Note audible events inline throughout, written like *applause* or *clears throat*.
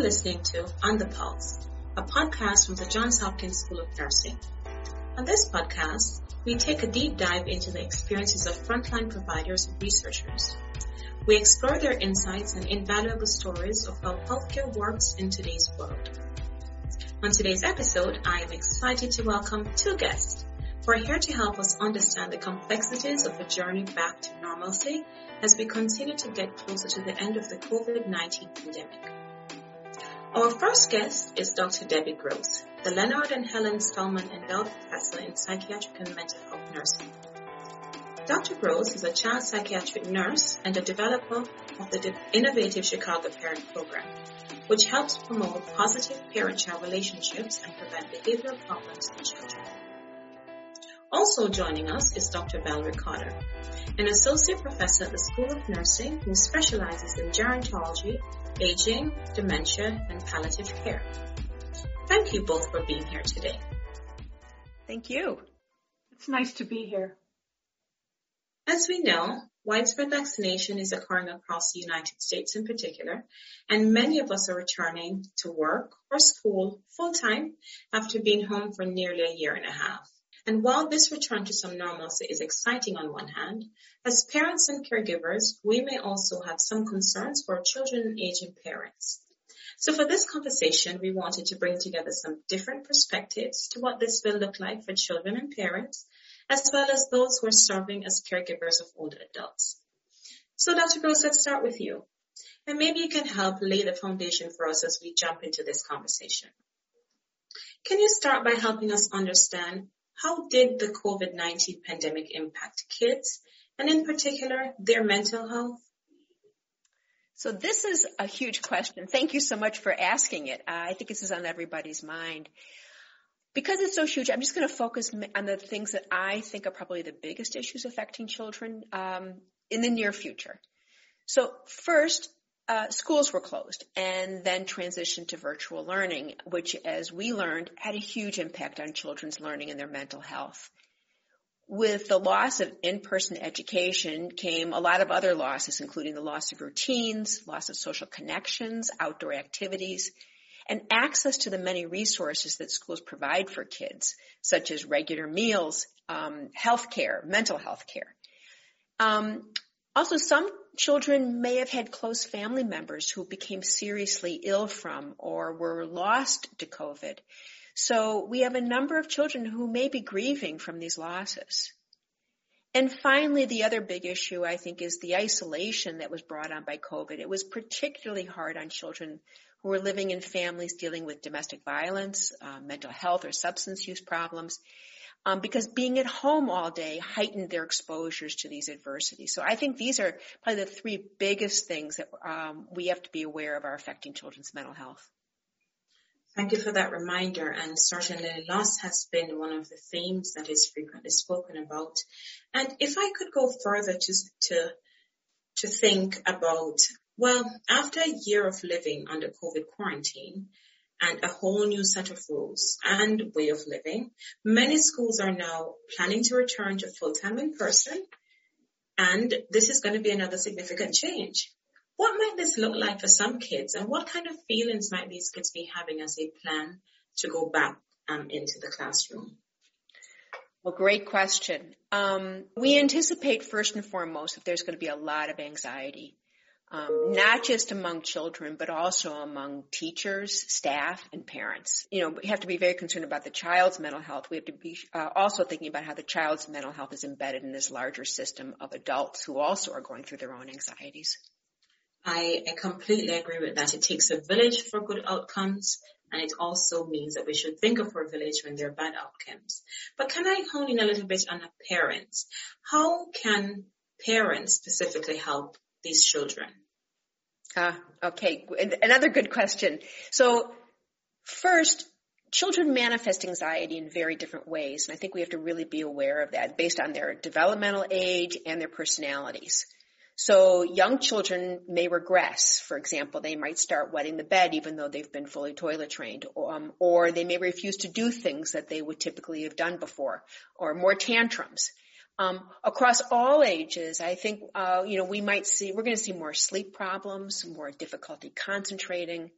You're listening to On the Pulse, a podcast from the Johns Hopkins School of Nursing. On this podcast, we take a deep dive into the experiences of frontline providers and researchers. We explore their insights and invaluable stories of how healthcare works in today's world. On today's episode, I am excited to welcome two guests who are here to help us understand the complexities of a journey back to normalcy as we continue to get closer to the end of the COVID-19 pandemic. Our first guest is Dr. Debbie Gross, the Leonard and Helen Stulman Endowed Professor in Psychiatric and Mental Health Nursing. Dr. Gross is a child psychiatric nurse and a developer of the innovative Chicago Parent Program, which helps promote positive parent-child relationships and prevent behavioral problems in children. Also joining us is Dr. Valerie Cotter, an associate professor at the School of Nursing who specializes in gerontology, aging, dementia, and palliative care. Thank you both for being here today. Thank you. It's nice to be here. As we know, widespread vaccination is occurring across the United States in particular, and many of us are returning to work or school full time after being home for nearly a year and a half. And while this return to some normalcy is exciting on one hand, as parents and caregivers, we may also have some concerns for children and aging parents. So for this conversation, we wanted to bring together some different perspectives to what this will look like for children and parents, as well as those who are serving as caregivers of older adults. So Dr. Gross, let's start with you. And maybe you can help lay the foundation for us as we jump into this conversation. Can you start by helping us understand how did the COVID-19 pandemic impact kids and in particular their mental health? So this is a huge question. Thank you so much for asking it. I think this is on everybody's mind. Because it's so huge, I'm just going to focus on the things that I think are probably the biggest issues affecting children um, in the near future. So first, uh, schools were closed and then transitioned to virtual learning, which, as we learned, had a huge impact on children's learning and their mental health. With the loss of in-person education came a lot of other losses, including the loss of routines, loss of social connections, outdoor activities, and access to the many resources that schools provide for kids, such as regular meals, um, health care, mental health care. Um, also, some children may have had close family members who became seriously ill from or were lost to COVID. So we have a number of children who may be grieving from these losses. And finally, the other big issue, I think, is the isolation that was brought on by COVID. It was particularly hard on children who were living in families dealing with domestic violence, uh, mental health, or substance use problems um, because being at home all day heightened their exposures to these adversities. So I think these are probably the three biggest things that um, we have to be aware of are affecting children's mental health. Thank you for that reminder. And certainly loss has been one of the themes that is frequently spoken about. And if I could go further to, to, to think about, well, after a year of living under COVID quarantine, and a whole new set of rules and way of living. Many schools are now planning to return to full-time in person, and this is going to be another significant change. What might this look like for some kids, and what kind of feelings might these kids be having as they plan to go back um, into the classroom? Well, great question. Um, we anticipate first and foremost that there's going to be a lot of anxiety um, not just among children, but also among teachers, staff, and parents. You know, we have to be very concerned about the child's mental health. We have to be uh, also thinking about how the child's mental health is embedded in this larger system of adults who also are going through their own anxieties. I, I completely agree with that. It takes a village for good outcomes, and it also means that we should think of our village when there are bad outcomes. But can I hone in a little bit on parents? How can parents specifically help these children? Ah, okay. Another good question. So first, children manifest anxiety in very different ways. And I think we have to really be aware of that based on their developmental age and their personalities. So young children may regress. For example, they might start wetting the bed even though they've been fully toilet trained, um, or they may refuse to do things that they would typically have done before, or more tantrums. Um, across all ages, I think uh, you know we might see we're going to see more sleep problems, more difficulty concentrating,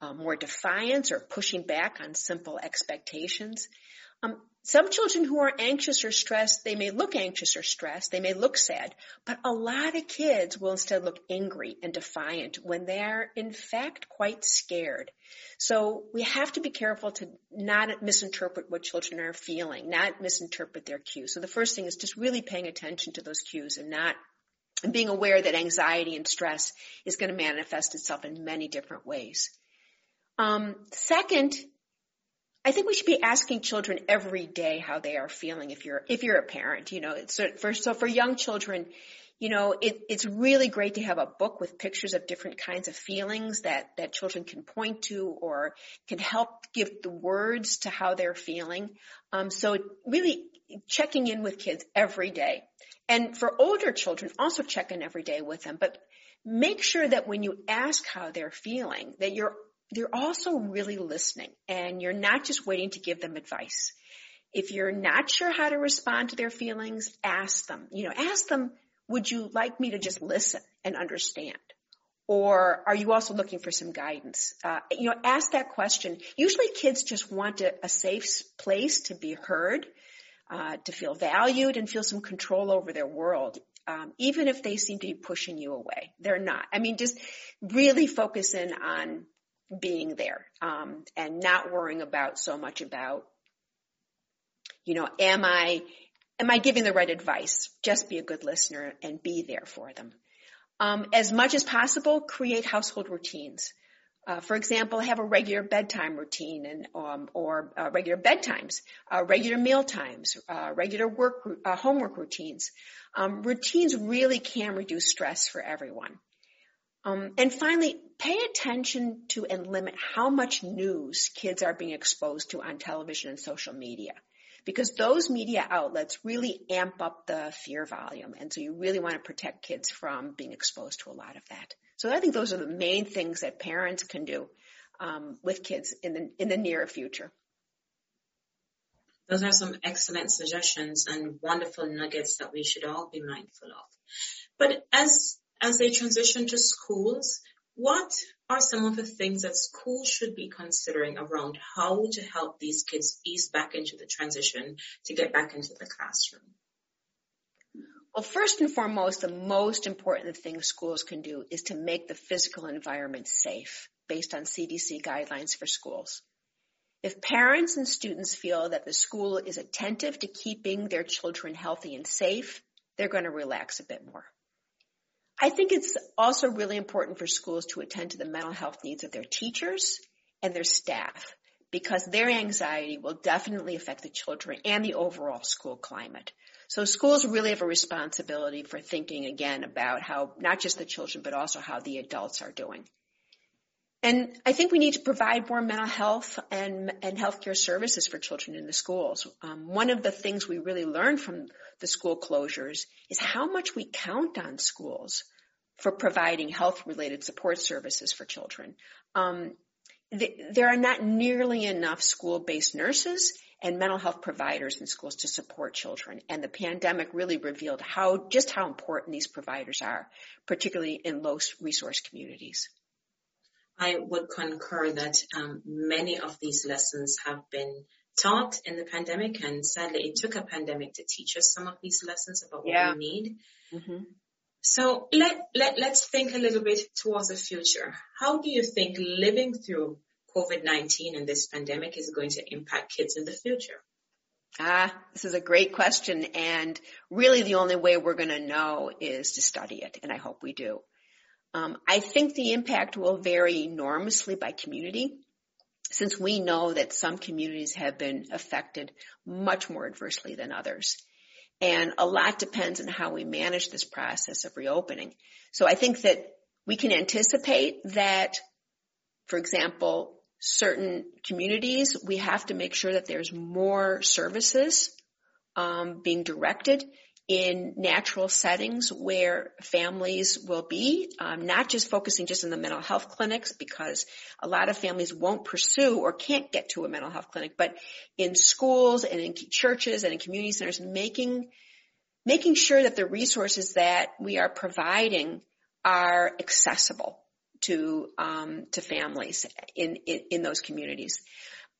uh, more defiance or pushing back on simple expectations. Um, some children who are anxious or stressed, they may look anxious or stressed, they may look sad, but a lot of kids will instead look angry and defiant when they're in fact quite scared. So we have to be careful to not misinterpret what children are feeling, not misinterpret their cues. So the first thing is just really paying attention to those cues and not and being aware that anxiety and stress is going to manifest itself in many different ways. Um, second, I think we should be asking children every day how they are feeling if you're, if you're a parent, you know, so for, so for young children, you know, it, it's really great to have a book with pictures of different kinds of feelings that, that children can point to or can help give the words to how they're feeling. Um, so really checking in with kids every day. And for older children, also check in every day with them, but make sure that when you ask how they're feeling, that you're you're also really listening and you're not just waiting to give them advice. If you're not sure how to respond to their feelings, ask them, you know, ask them, would you like me to just listen and understand? Or are you also looking for some guidance? Uh, you know, ask that question. Usually kids just want a, a safe place to be heard, uh, to feel valued and feel some control over their world. Um, even if they seem to be pushing you away, they're not. I mean, just really focus in on being there um, and not worrying about so much about you know am i am i giving the right advice just be a good listener and be there for them um, as much as possible create household routines uh, for example, have a regular bedtime routine and um, or uh, regular bedtimes, uh, regular meal times, uh, regular work uh, homework routines. Um, routines really can reduce stress for everyone. Um, and finally, pay attention to and limit how much news kids are being exposed to on television and social media. Because those media outlets really amp up the fear volume. And so you really want to protect kids from being exposed to a lot of that. So I think those are the main things that parents can do um, with kids in the, in the near future. Those are some excellent suggestions and wonderful nuggets that we should all be mindful of. But as as they transition to schools, what are some of the things that schools should be considering around how to help these kids ease back into the transition to get back into the classroom? Well, first and foremost, the most important thing schools can do is to make the physical environment safe based on CDC guidelines for schools. If parents and students feel that the school is attentive to keeping their children healthy and safe, they're going to relax a bit more. I think it's also really important for schools to attend to the mental health needs of their teachers and their staff because their anxiety will definitely affect the children and the overall school climate. So schools really have a responsibility for thinking again about how not just the children but also how the adults are doing. And I think we need to provide more mental health and, and healthcare services for children in the schools. Um, one of the things we really learned from the school closures is how much we count on schools for providing health related support services for children. Um, th- there are not nearly enough school based nurses and mental health providers in schools to support children. And the pandemic really revealed how, just how important these providers are, particularly in low resource communities. I would concur that um, many of these lessons have been taught in the pandemic, and sadly, it took a pandemic to teach us some of these lessons about what yeah. we need. Mm-hmm. So let, let, let's think a little bit towards the future. How do you think living through COVID-19 and this pandemic is going to impact kids in the future? Ah, this is a great question. And really the only way we're going to know is to study it. And I hope we do. Um, I think the impact will vary enormously by community since we know that some communities have been affected much more adversely than others. And a lot depends on how we manage this process of reopening. So I think that we can anticipate that, for example, certain communities, we have to make sure that there's more services um, being directed in natural settings where families will be, um, not just focusing just on the mental health clinics because a lot of families won't pursue or can't get to a mental health clinic, but in schools and in churches and in community centers, making making sure that the resources that we are providing are accessible to um, to families in, in, in those communities.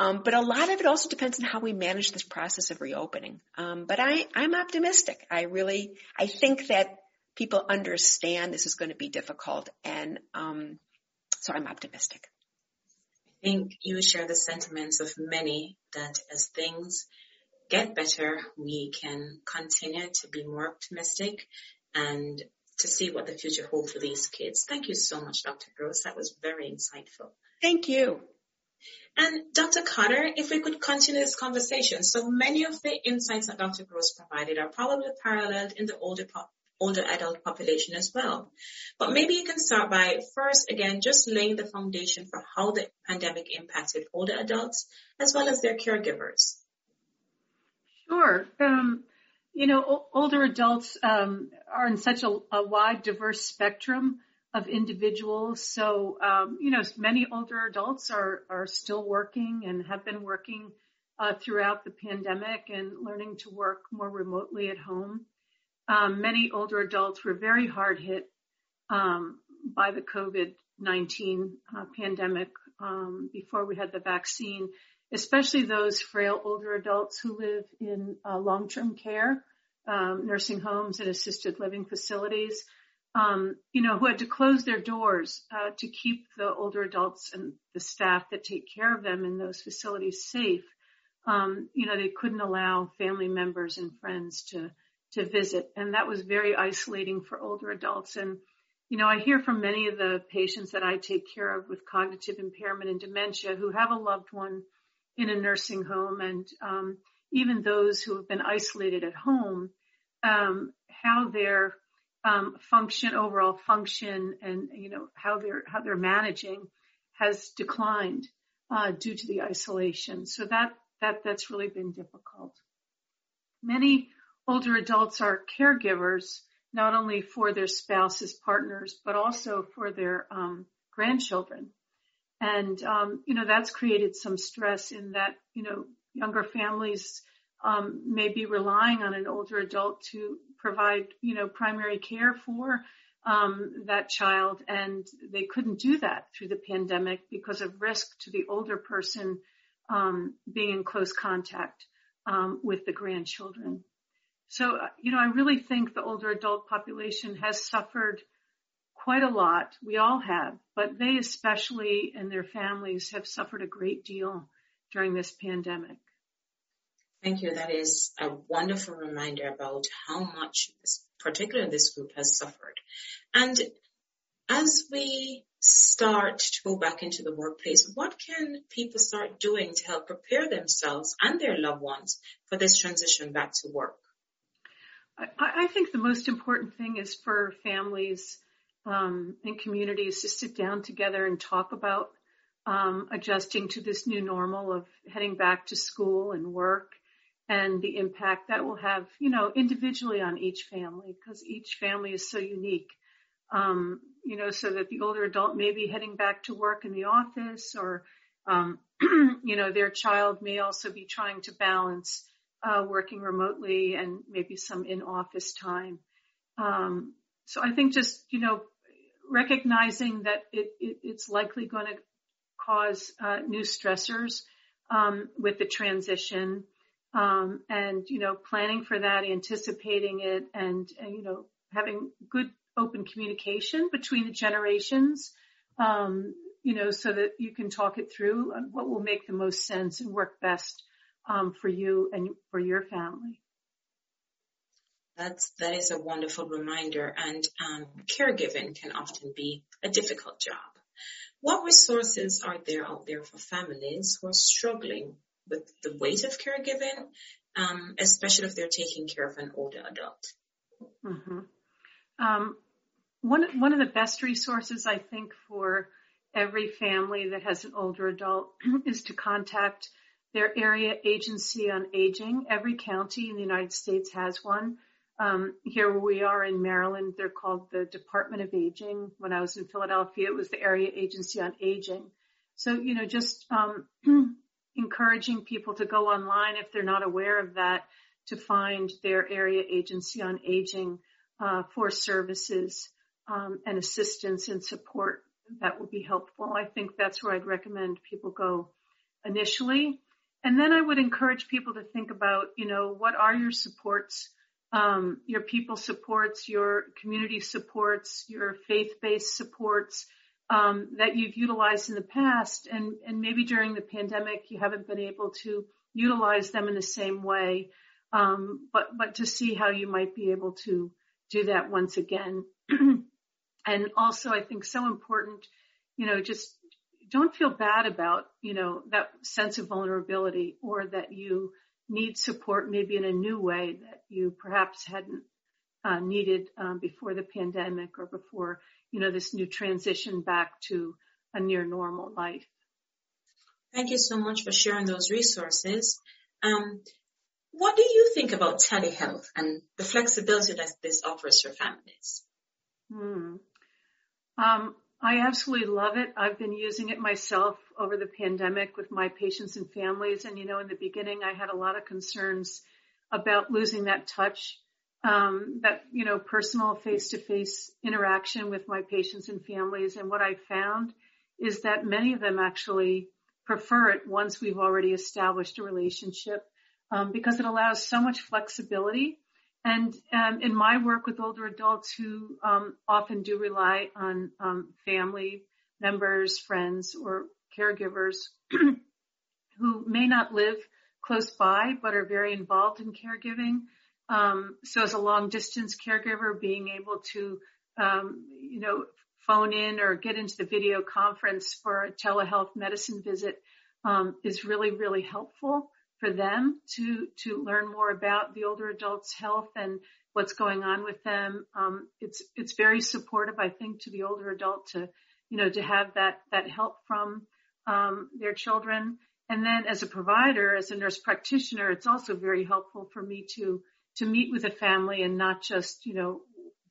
Um, but a lot of it also depends on how we manage this process of reopening. Um, but I, I'm optimistic. I really, I think that people understand this is going to be difficult, and um, so I'm optimistic. I think you share the sentiments of many that as things get better, we can continue to be more optimistic and to see what the future holds for these kids. Thank you so much, Dr. Gross. That was very insightful. Thank you. And Dr. Cotter, if we could continue this conversation. So many of the insights that Dr. Gross provided are probably paralleled in the older pop, older adult population as well. But maybe you can start by first, again, just laying the foundation for how the pandemic impacted older adults as well as their caregivers. Sure. Um, you know, o- older adults um, are in such a, a, wide, diverse spectrum of individuals. So, um, you know, many older adults are are still working and have been working uh, throughout the pandemic and learning to work more remotely at home. Um, many older adults were very hard hit um, by the COVID-19 uh, pandemic um, before we had the vaccine especially those frail older adults who live in uh, long-term care, um, nursing homes and assisted living facilities, um, you know, who had to close their doors uh, to keep the older adults and the staff that take care of them in those facilities safe. Um, you know, they couldn't allow family members and friends to to visit, and that was very isolating for older adults. And you know, I hear from many of the patients that I take care of with cognitive impairment and dementia who have a loved one in a nursing home and um, even those who have been isolated at home, um, how their um, function, overall function, and you know how they're how they're managing has declined uh, due to the isolation. So that that that's really been difficult. Many older adults are caregivers not only for their spouses, partners, but also for their um, grandchildren. And, um, you know, that's created some stress in that, you know, younger families um, may be relying on an older adult to provide, you know, primary care for um, that child, and they couldn't do that through the pandemic because of risk to the older person um, being in close contact um, with the grandchildren. So, uh, you know, I really think the older adult population has suffered quite a lot. We all have, but they especially and their families have suffered a great deal during this pandemic. Thank you. That is a wonderful reminder about how much this, particularly this group has suffered. And as we start to go back into the workplace, what can people start doing to help prepare themselves and their loved ones for this transition back to work? I, I think the most important thing is for families um, and communities to sit down together and talk about um, adjusting to this new normal of heading back to school and work and the impact that will have, you know, individually on each family because each family is so unique. Um, you know, so that the older adult may be heading back to work in the office or, um, *clears throat* you know, their child may also be trying to balance uh, working remotely and maybe some in-office time. Um, so I think just, you know, recognizing that it, it, it's likely going to cause uh, new stressors um, with the transition, um, and you know, planning for that, anticipating it, and, and, you know, having good open communication between the generations, um, you know, so that you can talk it through what will make the most sense and work best um, for you and for your family. That's, that is a wonderful reminder and um, caregiving can often be a difficult job. What resources are there out there for families who are struggling with the weight of caregiving, um, especially if they're taking care of an older adult? Mm-hmm. Um, one one of the best resources I think for every family that has an older adult *clears throat* is to contact their area agency on aging. Every county in the United States has one. Um, here we are in Maryland, they're called the Department of Aging. When I was in Philadelphia, it was the Area Agency on Aging. So, you know, just um, *clears throat* encouraging people to go online if they're not aware of that to find their area agency on aging uh, for services um, and assistance and support that would be helpful. I think that's where I'd recommend people go initially. And then I would encourage people to think about, you know, what are your supports, um, your people supports, your community supports, your faith-based supports um, that you've utilized in the past, and and maybe during the pandemic you haven't been able to utilize them in the same way, um, but but to see how you might be able to do that once again. *clears throat* and also, I think so important, you know, just don't feel bad about, you know, that sense of vulnerability or that you need support maybe in a new way that you perhaps hadn't uh, needed um, before the pandemic or before, you know, this new transition back to a near normal life. Thank you so much for sharing those resources. Um, what do you think about telehealth and the flexibility that this offers for families? Hmm. Um, I absolutely love it. I've been using it myself over the pandemic with my patients and families. And, you know, in the beginning, I had a lot of concerns about losing that touch, um, that, you know, personal face to face interaction with my patients and families. And what I found is that many of them actually prefer it once we've already established a relationship, um, because it allows so much flexibility and um, in my work with older adults who um, often do rely on um, family members, friends, or caregivers *clears throat* who may not live close by but are very involved in caregiving. Um, so, as a long distance caregiver, being able to, um, you know, phone in or get into the video conference for a telehealth medicine visit um, is really, really helpful for them to to learn more about the older adults' health and what's going on with them. Um, it's it's very supportive, I think, to the older adult to you know to have that that help from um, their children. And then as a provider, as a nurse practitioner, it's also very helpful for me to to meet with a family and not just you know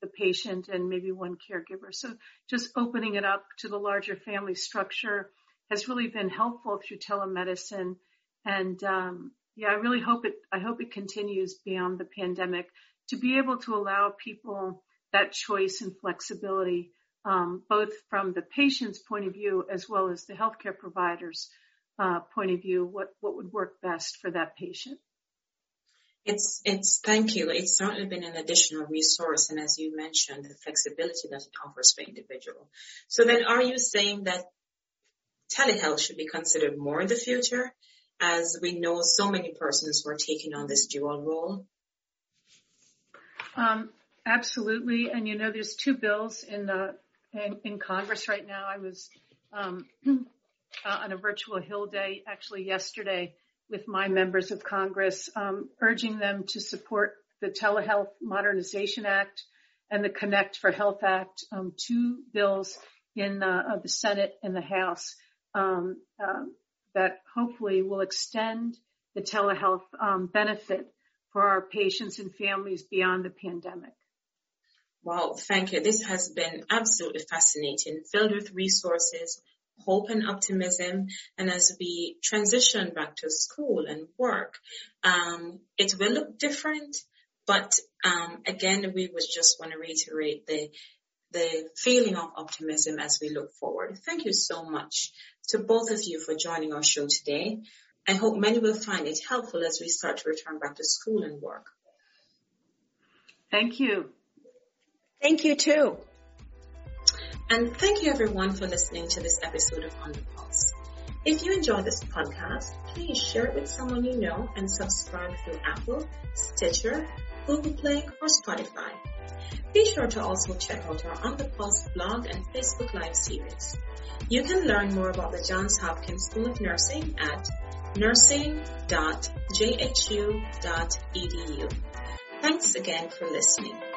the patient and maybe one caregiver. So just opening it up to the larger family structure has really been helpful through telemedicine and um, yeah, I really hope it. I hope it continues beyond the pandemic to be able to allow people that choice and flexibility, um, both from the patient's point of view as well as the healthcare provider's uh, point of view. What what would work best for that patient? It's, it's, thank you. It's certainly been an additional resource. And as you mentioned, the flexibility that it offers for individual. So then are you saying that telehealth should be considered more in the future? as we know so many persons who are taking on this dual role? Um, absolutely. And you know, there's two bills in the in, in Congress right now. I was um, *clears throat* uh, on a virtual Hill Day actually yesterday with my members of Congress, um, urging them to support the Telehealth Modernization Act and the Connect for Health Act, um, two bills in uh, the Senate and the House. Um, uh, that hopefully will extend the telehealth um, benefit for our patients and families beyond the pandemic. Wow, thank you. This has been absolutely fascinating, filled with resources, hope and optimism. And as we transition back to school and work, um, it will look different. But um, again, we would just want to reiterate the the feeling of optimism as we look forward. Thank you so much to both of you for joining our show today. I hope many will find it helpful as we start to return back to school and work. Thank you. Thank you too. And thank you everyone for listening to this episode of On the Pulse. If you enjoyed this podcast, please share it with someone you know and subscribe through Apple, Stitcher, Google Play, or Spotify. Be sure to also check out our On the Pulse blog and Facebook Live series. You can learn more about the Johns Hopkins School of Nursing at nursing.jhu.edu. Thanks again for listening.